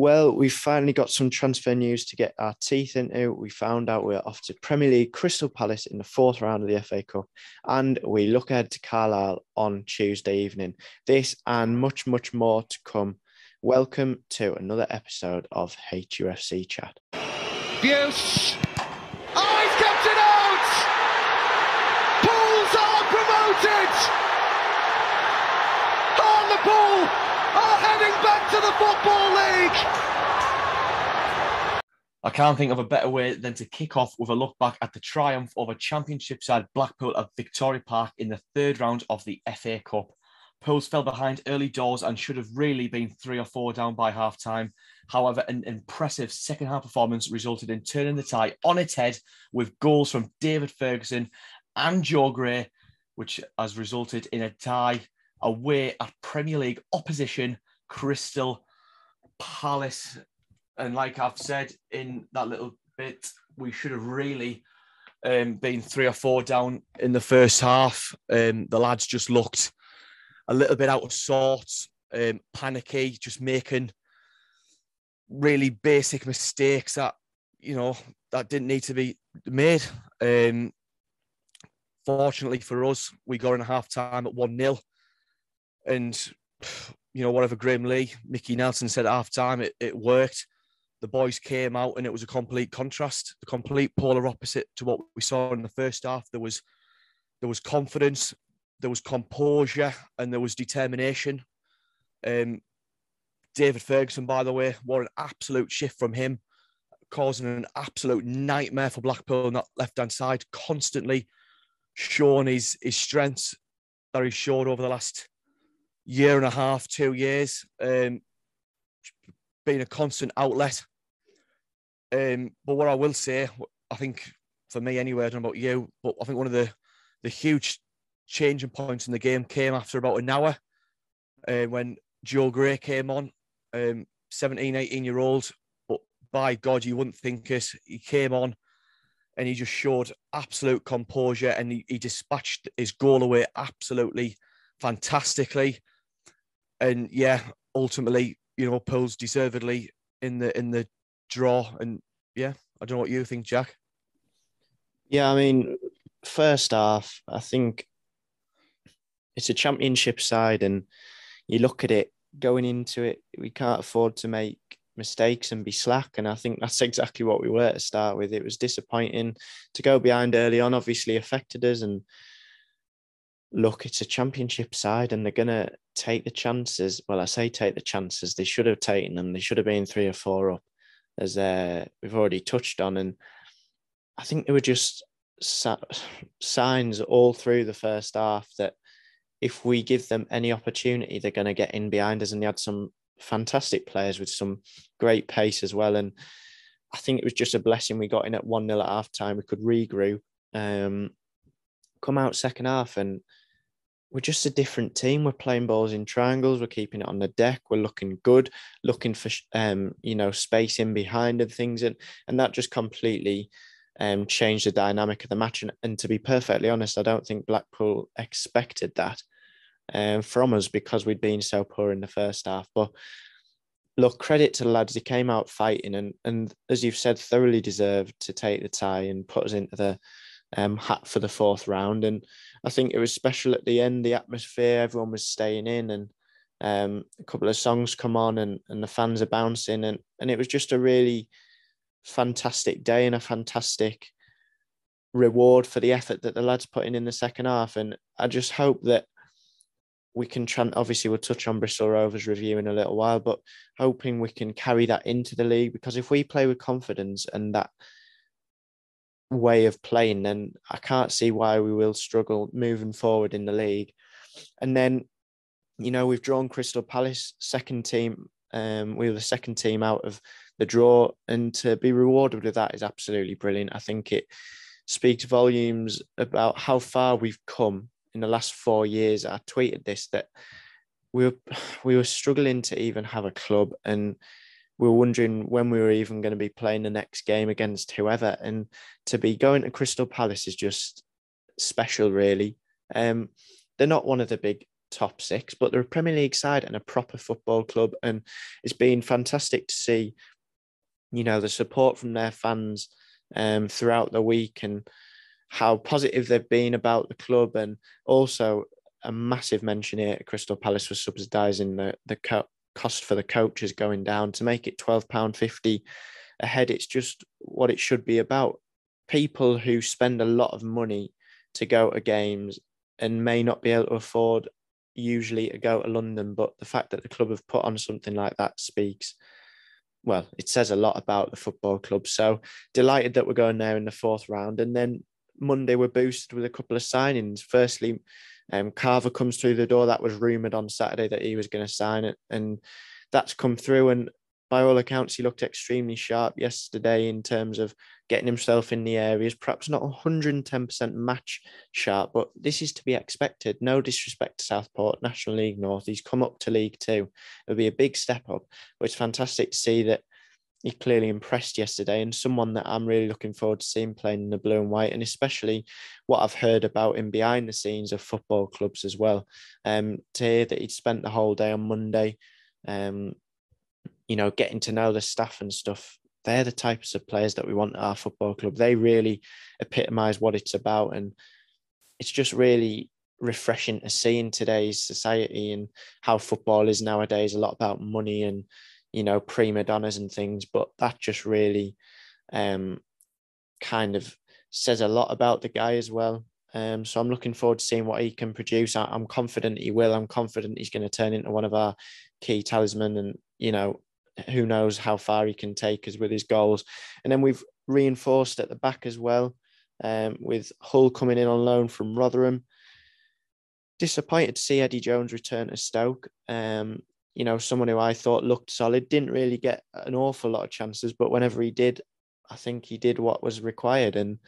Well, we finally got some transfer news to get our teeth into. We found out we're off to Premier League Crystal Palace in the fourth round of the FA Cup, and we look ahead to Carlisle on Tuesday evening. This and much, much more to come. Welcome to another episode of HUFC Chat. Buse. Oh, he's kept it out! Pools are promoted! Hartlepool are heading back to the Football League! I can't think of a better way than to kick off with a look back at the triumph over Championship side Blackpool at Victoria Park in the third round of the FA Cup. Pools fell behind early doors and should have really been three or four down by half time. However, an impressive second half performance resulted in turning the tie on its head with goals from David Ferguson and Joe Gray, which has resulted in a tie away at Premier League opposition Crystal Palace. And like I've said in that little bit, we should have really um, been three or four down in the first half. Um, the lads just looked a little bit out of sorts, um, panicky, just making really basic mistakes that you know that didn't need to be made. Um, fortunately for us, we got in half time at one 0 and you know whatever Graeme Lee, Mickey Nelson said at half time, it, it worked. The boys came out and it was a complete contrast, the complete polar opposite to what we saw in the first half. There was there was confidence, there was composure, and there was determination. Um, David Ferguson, by the way, what an absolute shift from him, causing an absolute nightmare for Blackpool on that left hand side, constantly showing his, his strengths that he's showed over the last year and a half, two years, um, being a constant outlet. Um, but what I will say, I think for me anyway, I don't know about you, but I think one of the, the huge changing points in the game came after about an hour uh, when Joe Gray came on um, 17, 18 year old. But by God, you wouldn't think it. He came on and he just showed absolute composure and he, he dispatched his goal away absolutely fantastically. And yeah, ultimately, you know, Pools deservedly in the in the draw. And yeah, I don't know what you think, Jack. Yeah, I mean, first half, I think it's a championship side, and you look at it going into it, we can't afford to make mistakes and be slack. And I think that's exactly what we were to start with. It was disappointing to go behind early on, obviously affected us. And look, it's a championship side and they're going to take the chances. Well, I say take the chances. They should have taken them. They should have been three or four up, as uh, we've already touched on. And I think there were just signs all through the first half that if we give them any opportunity, they're going to get in behind us. And they had some fantastic players with some great pace as well. And I think it was just a blessing we got in at 1 0 at half time. We could regroup, um, come out second half, and we're just a different team. We're playing balls in triangles. We're keeping it on the deck. We're looking good, looking for um, you know space in behind and things, and and that just completely um, changed the dynamic of the match. And, and to be perfectly honest, I don't think Blackpool expected that um, from us because we'd been so poor in the first half. But look, credit to the lads. They came out fighting and, and as you've said, thoroughly deserved to take the tie and put us into the um, hat for the fourth round. And I think it was special at the end, the atmosphere, everyone was staying in and um, a couple of songs come on and, and the fans are bouncing. And, and it was just a really fantastic day and a fantastic reward for the effort that the lads put in in the second half. And I just hope that we can obviously we'll touch on Bristol Rovers review in a little while, but hoping we can carry that into the league because if we play with confidence and that way of playing, then I can't see why we will struggle moving forward in the league. And then, you know, we've drawn Crystal Palace second team. Um, we were the second team out of the draw, and to be rewarded with that is absolutely brilliant. I think it speaks volumes about how far we've come in the last four years. I tweeted this that we were we were struggling to even have a club, and we were wondering when we were even going to be playing the next game against whoever. And to be going to Crystal Palace is just special, really. Um, they're not one of the big top six, but they're a Premier League side and a proper football club. And it's been fantastic to see, you know, the support from their fans um, throughout the week and how positive they've been about the club. And also a massive mention here at Crystal Palace for subsidising the, the co- cost for the coaches going down to make it £12.50 a head. It's just what it should be about. People who spend a lot of money to go to games and may not be able to afford usually to go to London, but the fact that the club have put on something like that speaks. Well, it says a lot about the football club. So delighted that we're going there in the fourth round. And then Monday we're boosted with a couple of signings. Firstly, um, Carver comes through the door. That was rumoured on Saturday that he was going to sign it, and that's come through. And by all accounts, he looked extremely sharp yesterday in terms of getting himself in the areas. Perhaps not 110% match sharp, but this is to be expected. No disrespect to Southport, National League North. He's come up to League Two. It'll be a big step up, but it's fantastic to see that he clearly impressed yesterday and someone that I'm really looking forward to seeing playing in the blue and white and especially what I've heard about him behind the scenes of football clubs as well. Um, to hear that he'd spent the whole day on Monday, um, you know, getting to know the staff and stuff. They're the types of players that we want at our football club. They really epitomise what it's about. And it's just really refreshing to see in today's society and how football is nowadays a lot about money and you know, prima donnas and things, but that just really um, kind of says a lot about the guy as well. Um, so I'm looking forward to seeing what he can produce. I, am confident he will. I'm confident he's going to turn into one of our key talisman, and you know, who knows how far he can take us with his goals. And then we've reinforced at the back as well, um, with Hull coming in on loan from Rotherham. Disappointed to see Eddie Jones return to Stoke. Um, you know, someone who I thought looked solid, didn't really get an awful lot of chances, but whenever he did, I think he did what was required. And,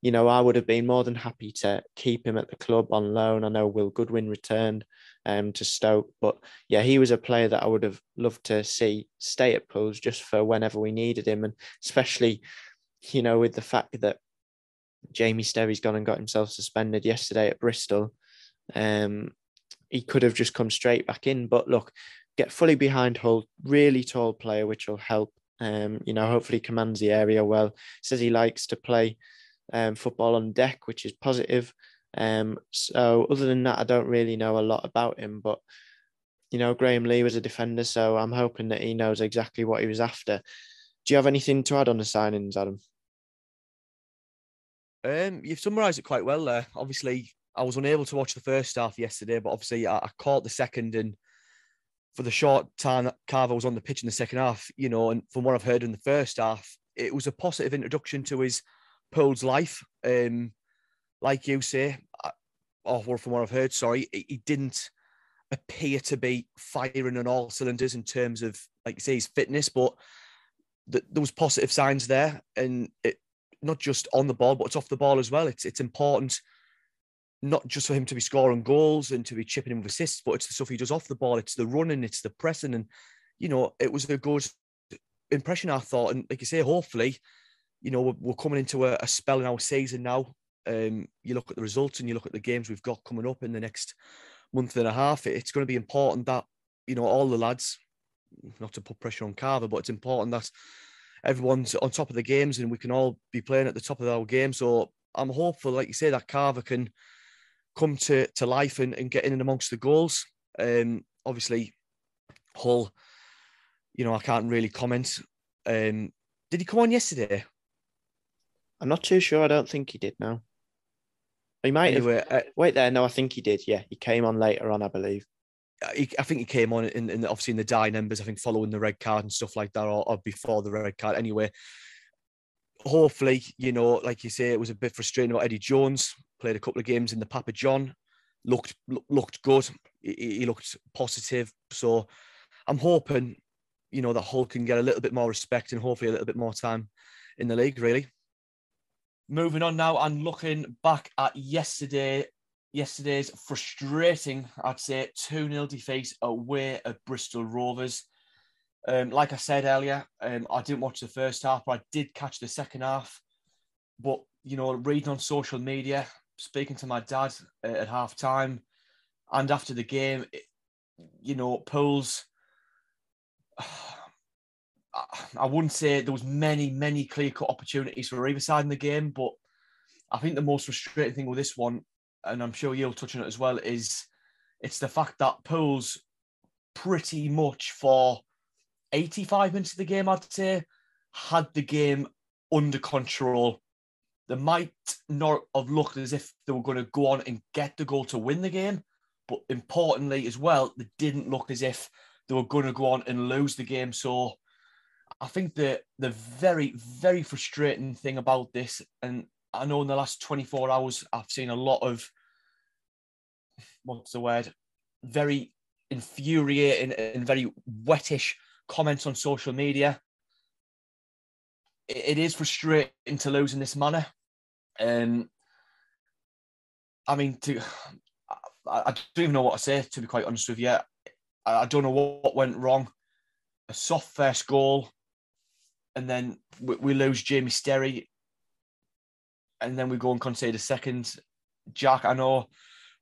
you know, I would have been more than happy to keep him at the club on loan. I know Will Goodwin returned um, to Stoke, but yeah, he was a player that I would have loved to see stay at Pools just for whenever we needed him. And especially, you know, with the fact that Jamie Sterry's gone and got himself suspended yesterday at Bristol. Um, he could have just come straight back in. But look, get fully behind Hull, really tall player, which will help. Um, you know, hopefully commands the area well. Says he likes to play um, football on deck, which is positive. Um, so other than that, I don't really know a lot about him, but you know, Graeme Lee was a defender, so I'm hoping that he knows exactly what he was after. Do you have anything to add on the signings, Adam? Um, you've summarised it quite well there. Obviously, I was unable to watch the first half yesterday, but obviously I, I caught the second and for the short time that Carver was on the pitch in the second half, you know, and from what I've heard in the first half, it was a positive introduction to his Pool's life. Um, like you say, or from what I've heard, sorry, he didn't appear to be firing on all cylinders in terms of, like you say, his fitness, but the, there was positive signs there, and it not just on the ball, but it's off the ball as well. It's it's important not just for him to be scoring goals and to be chipping in with assists, but it's the stuff he does off the ball. It's the running, it's the pressing, and you know, it was a good impression I thought. And like you say, hopefully, you know, we're, we're coming into a, a, spell in our season now. Um, you look at the results and you look at the games we've got coming up in the next month and a half. It's going to be important that you know all the lads, not to put pressure on Carver, but it's important that everyone's on top of the games and we can all be playing at the top of our game. So I'm hopeful, like you say, that Carver can come to, to life and, and get in and amongst the goals. Um, obviously, Hull, you know, I can't really comment. Um, did he come on yesterday? I'm not too sure. I don't think he did. No, he might anyway, have. Uh, Wait there. No, I think he did. Yeah, he came on later on, I believe. He, I think he came on in, in obviously in the die numbers. I think following the red card and stuff like that, or, or before the red card. Anyway, hopefully, you know, like you say, it was a bit frustrating about Eddie Jones played a couple of games in the Papa John, looked looked good. He, looked positive. So I'm hoping, you know, that Hull can get a little bit more respect and hopefully a little bit more time in the league. Really. Moving on now and looking back at yesterday, yesterday's frustrating, I'd say, 2 0 defeat away at Bristol Rovers. Um, like I said earlier, um, I didn't watch the first half, but I did catch the second half. But, you know, reading on social media, speaking to my dad at half time, And after the game, it, you know, Pools. I wouldn't say there was many, many clear cut opportunities for either side in the game, but I think the most frustrating thing with this one, and I'm sure you'll touch on it as well, is it's the fact that Pools pretty much for 85 minutes of the game, I'd say, had the game under control. They might not have looked as if they were going to go on and get the goal to win the game, but importantly as well, they didn't look as if they were going to go on and lose the game. So I think the the very very frustrating thing about this, and I know in the last 24 hours I've seen a lot of what's the word, very infuriating and very wettish comments on social media. It is frustrating to lose in this manner. Um, I mean, to I, I don't even know what to say to be quite honest with you. I, I don't know what, what went wrong. A soft first goal, and then we, we lose Jamie Sterry, and then we go and concede a second. Jack, I know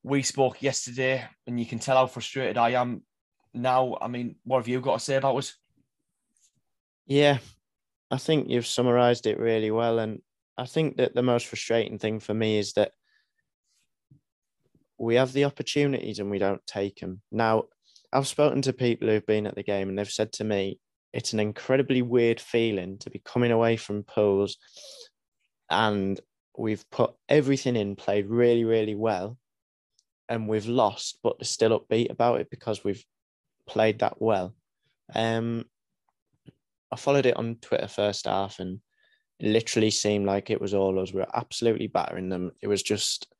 we spoke yesterday, and you can tell how frustrated I am now. I mean, what have you got to say about us? Yeah, I think you've summarised it really well, and I think that the most frustrating thing for me is that we have the opportunities and we don't take them. Now, I've spoken to people who've been at the game, and they've said to me, it's an incredibly weird feeling to be coming away from pools and we've put everything in, played really, really well, and we've lost, but they're still upbeat about it because we've played that well. Um, I followed it on Twitter first half, and it literally seemed like it was all us. We were absolutely battering them. It was just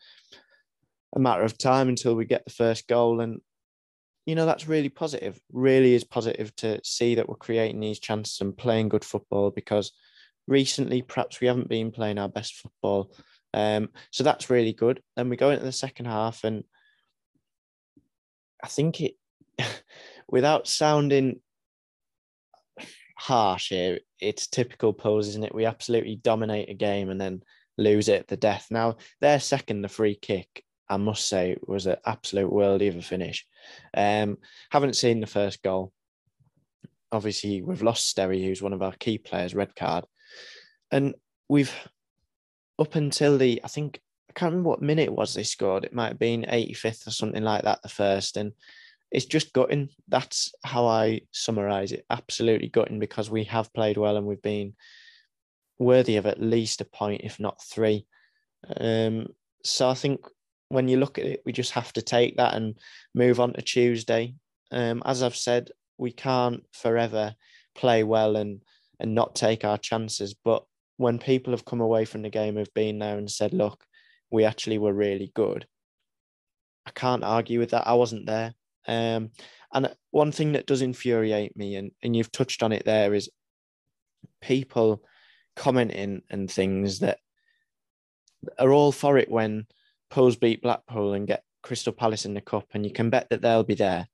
a matter of time until we get the first goal, and you know that's really positive. Really is positive to see that we're creating these chances and playing good football because recently perhaps we haven't been playing our best football. Um, so that's really good. Then we go into the second half, and I think it, without sounding harsh here, it's typical Pools, isn't it? We absolutely dominate a game and then lose it at the death. Now, their second, the free kick, I must say, was an absolute world of a finish. Um, haven't seen the first goal. Obviously, we've lost Sterry, who's one of our key players, red card. And we've, up until the, I think, I can't remember what minute it was they scored. It might have been 85th or something like that, the first. And it's just gutting. That's how I summarize it. Absolutely gutting because we have played well and we've been worthy of at least a point, if not three. Um, so I think when you look at it, we just have to take that and move on to Tuesday. Um, as I've said, we can't forever play well and and not take our chances. But when people have come away from the game, have been there and said, "Look, we actually were really good," I can't argue with that. I wasn't there. Um, and one thing that does infuriate me, and, and you've touched on it there, is people commenting and things that are all for it when Pools beat Blackpool and get Crystal Palace in the cup, and you can bet that they'll be there.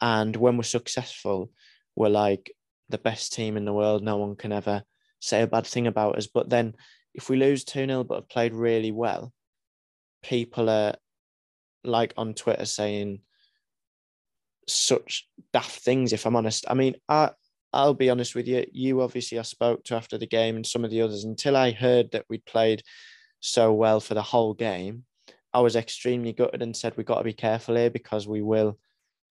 And when we're successful, we're like the best team in the world. No one can ever say a bad thing about us. But then if we lose 2 0 but have played really well, people are like on Twitter saying such daft things, if I'm honest. I mean, I I'll be honest with you. You obviously I spoke to after the game and some of the others until I heard that we'd played so well for the whole game. I was extremely gutted and said we've got to be careful here because we will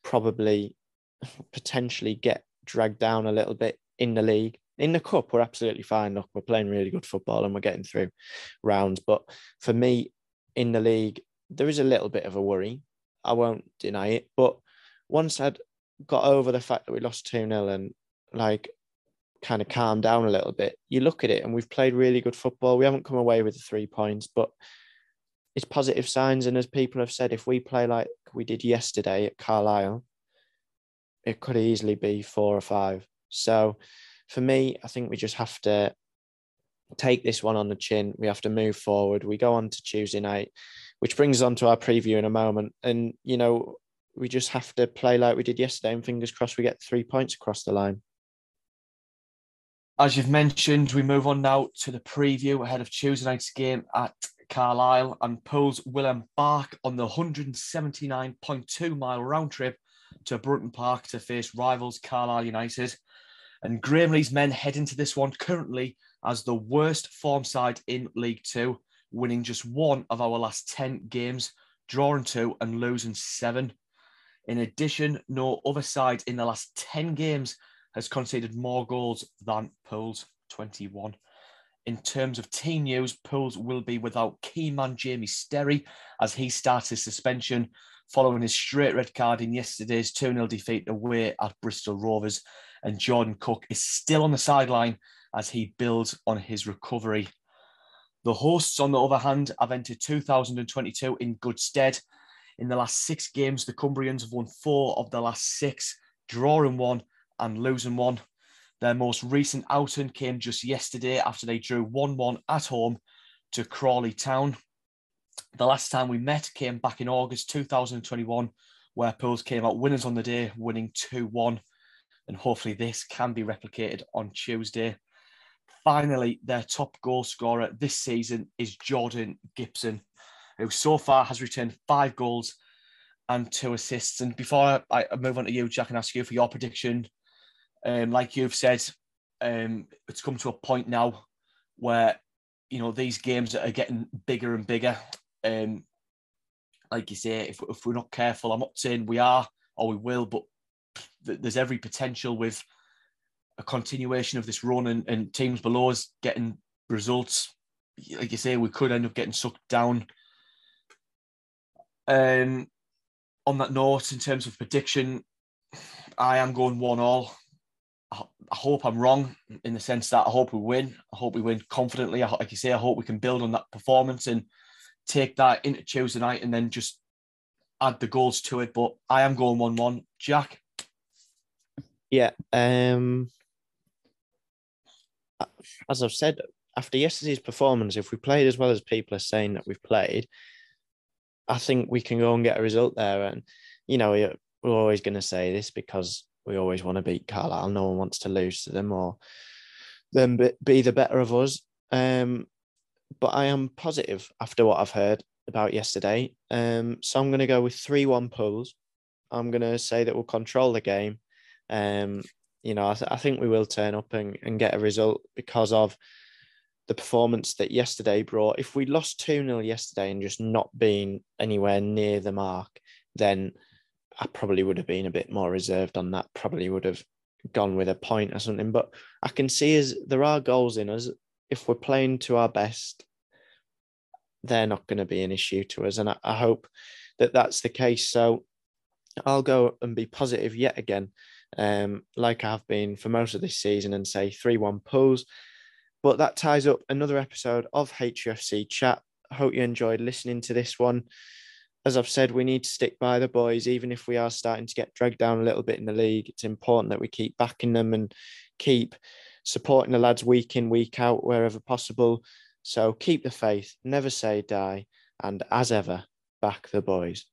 probably potentially get dragged down a little bit in the league. In the cup, we're absolutely fine. Look, we're playing really good football and we're getting through rounds. But for me, in the league, there is a little bit of a worry. I won't deny it. But once I'd got over the fact that we lost 2 0 and like kind of calmed down a little bit, you look at it and we've played really good football. We haven't come away with the three points, but it's positive signs. And as people have said, if we play like we did yesterday at Carlisle, it could easily be four or five. So for me, I think we just have to take this one on the chin. We have to move forward. We go on to Tuesday night, which brings us on to our preview in a moment. And, you know, we just have to play like we did yesterday and fingers crossed we get three points across the line. As you've mentioned, we move on now to the preview ahead of Tuesday night's game at Carlisle, and Pools will embark on the 179.2 mile round trip to Brunton Park to face rivals Carlisle United. And Graeme Lee's men head into this one currently as the worst form side in League Two, winning just one of our last 10 games, drawing two and losing seven. In addition, no other side in the last 10 games has conceded more goals than Pools 21. In terms of team news, Pools will be without key man Jamie Sterry as he starts his suspension following his straight red card in yesterday's 2 0 defeat away at Bristol Rovers. And Jordan Cook is still on the sideline as he builds on his recovery. The hosts, on the other hand, have entered 2022 in good stead. In the last six games, the Cumbrians have won four of the last six, drawing one and losing one. Their most recent outing came just yesterday after they drew 1 1 at home to Crawley Town. The last time we met came back in August 2021, where Pools came out winners on the day, winning 2 1. And hopefully, this can be replicated on Tuesday. Finally, their top goal scorer this season is Jordan Gibson, who so far has returned five goals and two assists. And before I move on to you, Jack, and ask you for your prediction um, like you've said, um, it's come to a point now where you know these games are getting bigger and bigger. Um, like you say, if, if we're not careful, I'm not saying we are or we will, but th- there's every potential with a continuation of this run and, and teams below us getting results. Like you say, we could end up getting sucked down. Um, on that note, in terms of prediction, I am going one all. I hope I'm wrong in the sense that I hope we win. I hope we win confidently. I, like you say, I hope we can build on that performance and take that into Tuesday night and then just add the goals to it. But I am going 1 1. Jack? Yeah. Um, as I've said, after yesterday's performance, if we played as well as people are saying that we've played, I think we can go and get a result there. And, you know, we're always going to say this because we always want to beat Carlisle. No one wants to lose to them or them be the better of us. Um, but I am positive after what I've heard about yesterday. Um, so I'm going to go with 3 1 Pools. I'm going to say that we'll control the game. Um, you know, I, th- I think we will turn up and, and get a result because of the performance that yesterday brought. If we lost 2 0 yesterday and just not been anywhere near the mark, then I probably would have been a bit more reserved on that. Probably would have gone with a point or something. But I can see as there are goals in us. If we're playing to our best, they're not going to be an issue to us, and I, I hope that that's the case. So I'll go and be positive yet again, um, like I have been for most of this season, and say three-one Pools. But that ties up another episode of HUFC Chat. Hope you enjoyed listening to this one as I've said, we need to stick by the boys, even if we are starting to get dragged down a little bit in the league. It's important that we keep backing them and keep supporting the lads week in, week out, wherever possible. So keep the faith, never say die, and as ever, back the boys.